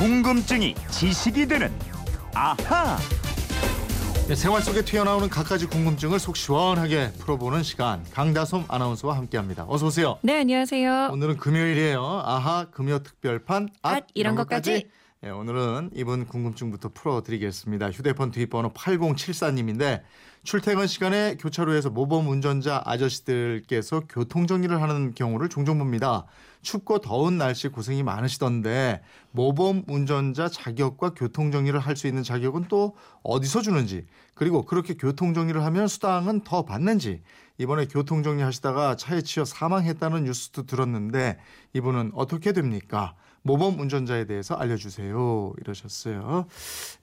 궁금증이 지식이 되는 아하. 네, 생활 속에 튀어나오는 갖가지 궁금증을 속 시원하게 풀어보는 시간 강다솜 아나운서와 함께합니다. 어서 오세요. 네, 안녕하세요. 오늘은 금요일이에요. 아하 금요 특별판 앗, 앗, 이런 것까지. 네, 오늘은 이분 궁금증부터 풀어드리겠습니다. 휴대폰 뒷번호 8074님인데 출퇴근 시간에 교차로에서 모범 운전자 아저씨들께서 교통 정리를 하는 경우를 종종 봅니다. 춥고 더운 날씨 고생이 많으시던데 모범 운전자 자격과 교통 정리를 할 수 있는 자격은 또 어디서 주는지 그리고 그렇게 교통 정리를 하면 수당은 더 받는지 이번에 교통 정리 하시다가 차에 치여 사망했다는 뉴스도 들었는데 이분은 어떻게 됩니까? 모범 운전자에 대해서 알려주세요. 이러셨어요.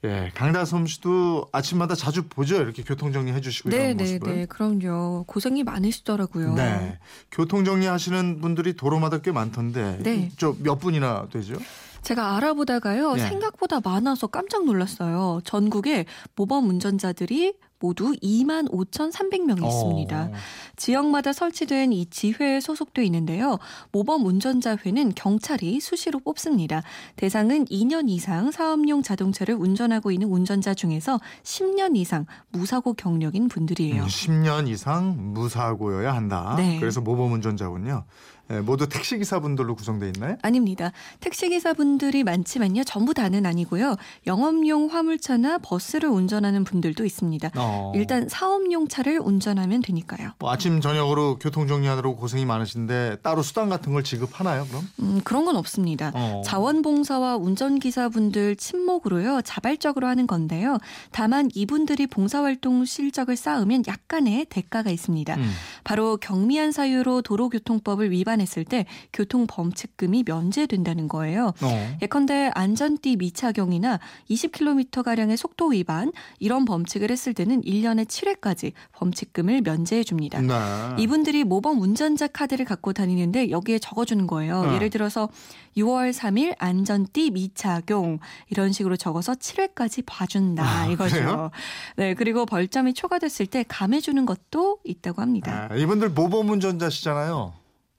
예, 강다솜 씨도 아침마다 자주 보죠. 이렇게 교통 정리 해주시고 네, 이런 네, 모습을. 네. 그럼요. 고생이 많으시더라고요. 네. 교통 정리 하시는 분들이 도로마다 꽤 많던데. 네. 저몇 분이나 되죠? 제가 알아보다가요. 네. 생각보다 많아서 깜짝 놀랐어요. 전국에 모범 운전자들이 모두 2만 5,300명이 있습니다. 어. 지역마다 설치된 이 지회에 소속돼 있는데요. 모범 운전자회는 경찰이 수시로 뽑습니다. 대상은 2년 이상 사업용 자동차를 운전하고 있는 운전자 중에서 10년 이상 무사고 경력인 분들이에요. 음, 10년 이상 무사고여야 한다. 네. 그래서 모범 운전자군요. 예, 모두 택시 기사분들로 구성돼 있나요? 아닙니다. 택시기사분들이 많지만요. 전부 다는 아니고요. 영업용 화물차나 버스를 운전하는 분들도 있습니다. 어. 일단 사업용 차를 운전하면 되니까요. 뭐 아침 저녁으로 교통 정리하느라고 고생이 많으신데 따로 수당 같은 걸 지급하나요? 그럼? 음, 그런 건 없습니다. 어. 자원봉사와 운전기사분들 친목으로요. 자발적으로 하는 건데요. 다만 이분들이 봉사활동 실적을 쌓으면 약간의 대가가 있습니다. 음. 바로 경미한 사유로 도로교통법을 위반했을 때 교통범칙금이 면제된다는 거예요. 어. 예컨대 안전띠 미착용이나 20km가량의 속도 위반 이런 범칙을 했을 때는 1년에 7회까지 범칙금을 면제해 줍니다. 네. 이분들이 모범 운전자 카드를 갖고 다니는데 여기에 적어주는 거예요. 어. 예를 들어서 6월 3일 안전띠 미착용 이런 식으로 적어서 7회까지 봐준다 아, 이거죠. 그래요? 네 그리고 벌점이 초과됐을 때 감해주는 것도 있다고 합니다. 아, 이분들 모범 운전자시잖아요.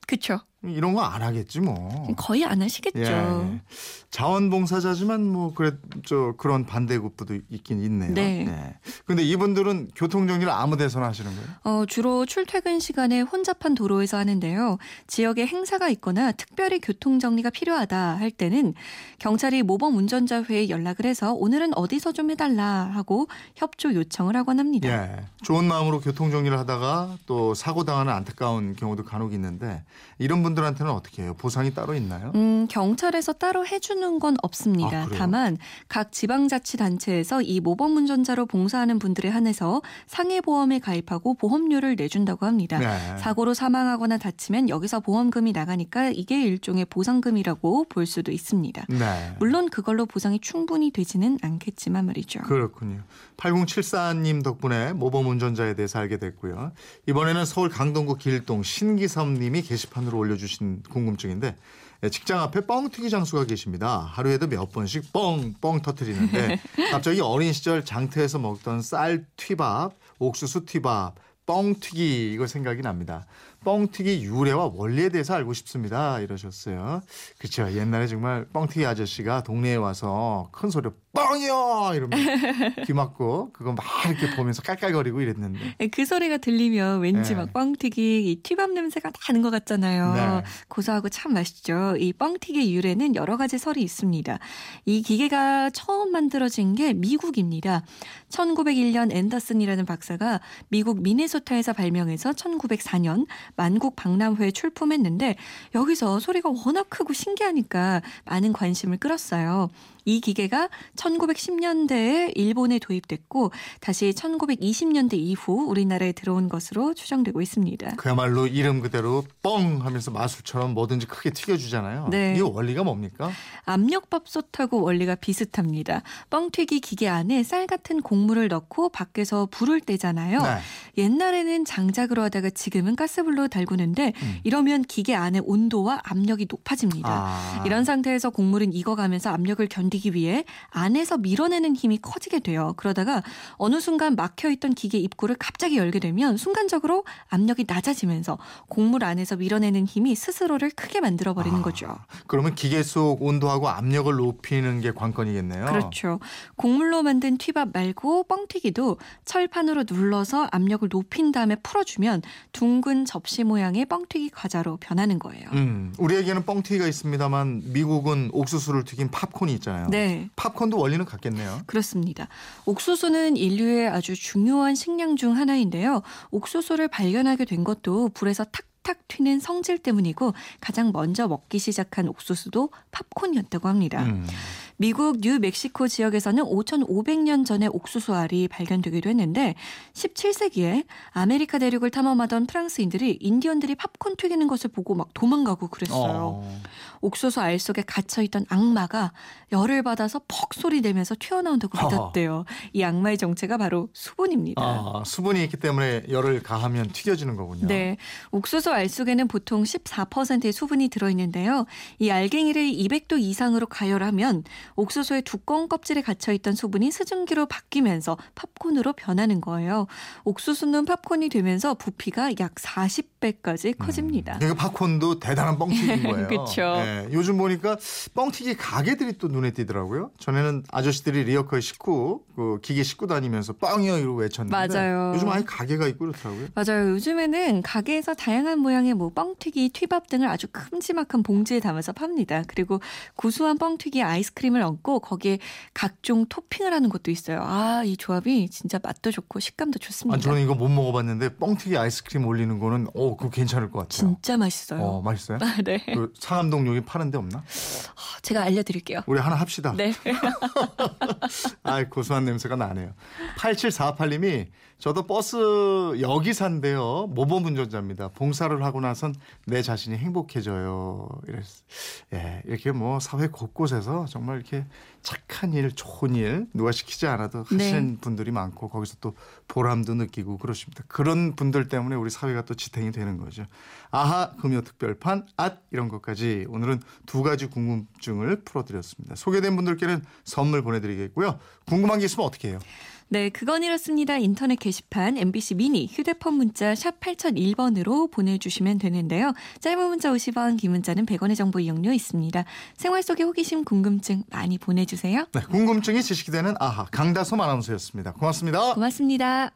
그렇죠. 이런 거 안 하겠지 뭐. 거의 안 하시겠죠. 예. 자원봉사자지만 뭐 그래 저 그런 반대급부도 있긴 있네요. 네. 근데 이분들은 교통 정리를 아무 데서나 하시는 거예요? 어, 주로 출퇴근 시간에 혼잡한 도로에서 하는데요. 지역에 행사가 있거나 특별히 교통 정리가 필요하다 할 때는 경찰이 모범 운전자회에 연락을 해서 오늘은 어디서 좀 해달라 하고 협조 요청을 하곤 합니다. 예. 좋은 마음으로 교통 정리를 하다가 또 사고 당하는 안타까운 경우도 간혹 있는데 이런 분들한테는 어떻게 해요? 보상이 따로 있나요? 음, 경찰에서 따로 해주는 건 없습니다. 아? 다만 각 지방자치단체에서 이 모범 운전자로 봉사하는 분들에 한해서 상해 보험에 가입하고 보험료를 내준다고 합니다. 네. 사고로 사망하거나 다치면 여기서 보험금이 나가니까 이게 일종의 보상금이라고 볼 수도 있습니다. 네. 물론 그걸로 보상이 충분히 되지는 않겠지만 말이죠. 그렇군요. 8074님 덕분에 모범 운전자에 대해서 알게 됐고요. 이번에는 서울 강동구 길동 신기섭님이 게시판으로 올려주신 궁금증인데 예, 직장 앞에 뻥튀기 장수가 계십니다. 하루에도 몇 번씩 뻥뻥 터트리는데 갑자기 어린 시절 장터에서 먹던 쌀 튀밥, 옥수수 튀밥, 뻥튀기 이거 생각이 납니다. 뻥튀기 유래와 원리에 대해서 알고 싶습니다. 이러셨어요. 그렇죠. 옛날에 정말 뻥튀기 아저씨가 동네에 와서 큰 소리로 뻥이요 이러면 귀 막고 그거 막 이렇게 보면서 깔깔거리고 이랬는데. 그 소리가 들리면 왠지 네. 막 뻥튀기 이 튀밥 냄새가 나는 것 같잖아요. 네. 고소하고 참 맛있죠. 이 뻥튀기 유래는 여러 가지 설이 있습니다. 이 기계가 처음 만들어진 게 미국입니다. 1901년 앤더슨이라는 박사가 미국 미네소타에서 발명해서 1904년 만국 박람회에 출품했는데 여기서 소리가 워낙 크고 신기하니까 많은 관심을 끌었어요. 이 기계가 1910년대에 일본에 도입됐고 다시 1920년대 이후 우리나라에 들어온 것으로 추정되고 있습니다. 그야말로 이름 그대로 뻥 하면서 마술처럼 뭐든지 크게 튀겨주잖아요. 네. 이 원리가 뭡니까? 압력밥솥하고 원리가 비슷합니다. 뻥튀기 기계 안에 쌀 같은 곡물을 넣고 밖에서 불을 떼잖아요. 네. 옛날에는 장작으로 하다가 지금은 가스불로 달구는데 음. 이러면 기계 안의 온도와 압력이 높아집니다. 아. 이런 상태에서 곡물은 익어가면서 압력을 견디기 위해 안에서 밀어내는 힘이 커지게 돼요. 그러다가 어느 순간 막혀있던 기계 입구를 갑자기 열게 되면 순간적으로 압력이 낮아지면서 곡물 안에서 밀어내는 힘이 스스로를 크게 만들어 버리는 아, 거죠. 그러면 기계 속 온도하고 압력을 높이는 게 관건이겠네요. 그렇죠. 곡물로 만든 튀밥 말고 뻥튀기도 철판으로 눌러서 압력을 높인 다음에 풀어주면 둥근 접시 모양의 뻥튀기 과자로 변하는 거예요. 음, 우리에게는 뻥튀기가 있습니다만 미국은 옥수수를 튀긴 팝콘이 있잖아요. 네. 팝콘도 원리는 같겠네요. 그렇습니다. 옥수수는 인류의 아주 중요한 식량 중 하나인데요. 옥수수를 발견하게 된 것도 불에서 탁 탁 튀는 성질 때문이고 가장 먼저 먹기 시작한 옥수수도 팝콘이었다고 합니다. 음. 미국 뉴멕시코 지역에서는 5,500년 전에 옥수수 알이 발견되기도 했는데 17세기에 아메리카 대륙을 탐험하던 프랑스인들이 인디언들이 팝콘 튀기는 것을 보고 막 도망가고 그랬어요. 어. 옥수수 알 속에 갇혀있던 악마가 열을 받아서 퍽 소리 내면서 튀어나온다고 허허. 믿었대요. 이 악마의 정체가 바로 수분입니다. 아, 수분이 있기 때문에 열을 가하면 튀겨지는 거군요. 네. 옥수수 알 속에는 보통 14%의 수분이 들어있는데요. 이 알갱이를 200도 이상으로 가열하면 옥수수의 두꺼운 껍질에 갇혀 있던 수분이 수증기로 바뀌면서 팝콘으로 변하는 거예요. 옥수수는 팝콘이 되면서 부피가 약 40배까지 커집니다. 그러니까 팝콘도 대단한 뻥튀기인 거예요. 그쵸. 예, 요즘 보니까 뻥튀기 가게들이 또 눈에 띄더라고요. 전에는 아저씨들이 리어커에 싣고 그 기계 싣고 다니면서 빵이요 이러고 외쳤는데 맞아요. 요즘 아예 가게가 있고 그렇더라고요. 맞아요. 요즘에는 가게에서 다양한 모양의 뭐 뻥튀기, 튀밥 등을 아주 큼지막한 봉지에 담아서 팝니다. 그리고 구수한 뻥튀기 아이스크림을 얹고 거기에 각종 토핑을 하는 것도 있어요. 아, 이 조합이 진짜 맛도 좋고 식감도 좋습니다. 아, 저는 이거 못 먹어봤는데 뻥튀기 아이스크림 올리는 거는 어 그거 괜찮을 것 같아요. 진짜 맛있어요. 어 맛있어요? 네. 그 상암동 여기 파는 데 없나? 제가 알려드릴게요. 우리 하나 합시다. 네. 아 고소한 냄새가 나네요. 8748님이 저도 버스 여기사인데요. 모범 운전자입니다. 봉사를 하고 나선 내 자신이 행복해져요. 이랬, 예, 이렇게 뭐 사회 곳곳에서 정말 이렇게 착한 일, 좋은 일 누가 시키지 않아도 하시는 분들이 많고 거기서 또 보람도 느끼고 그렇습니다. 그런 분들 때문에 우리 사회가 또 지탱이 되는 거죠. 아하 금요 특별판 앗 이런 것까지 오늘은 두 가지 궁금증을 풀어드렸습니다. 소개된 분들께는 선물 보내드리겠고요. 궁금한 게 있으면 어떻게 해요? 네, 그건 이렇습니다. 인터넷 게시판 MBC 미니 휴대폰 문자 샵 8001번으로 보내주시면 되는데요. 짧은 문자 50원, 긴 문자는 100원의 정보 이용료 있습니다. 생활 속의 호기심, 궁금증 많이 보내주세요. 네, 궁금증이 지식이 되는 아하 강다솜 아나운서였습니다. 고맙습니다. 고맙습니다.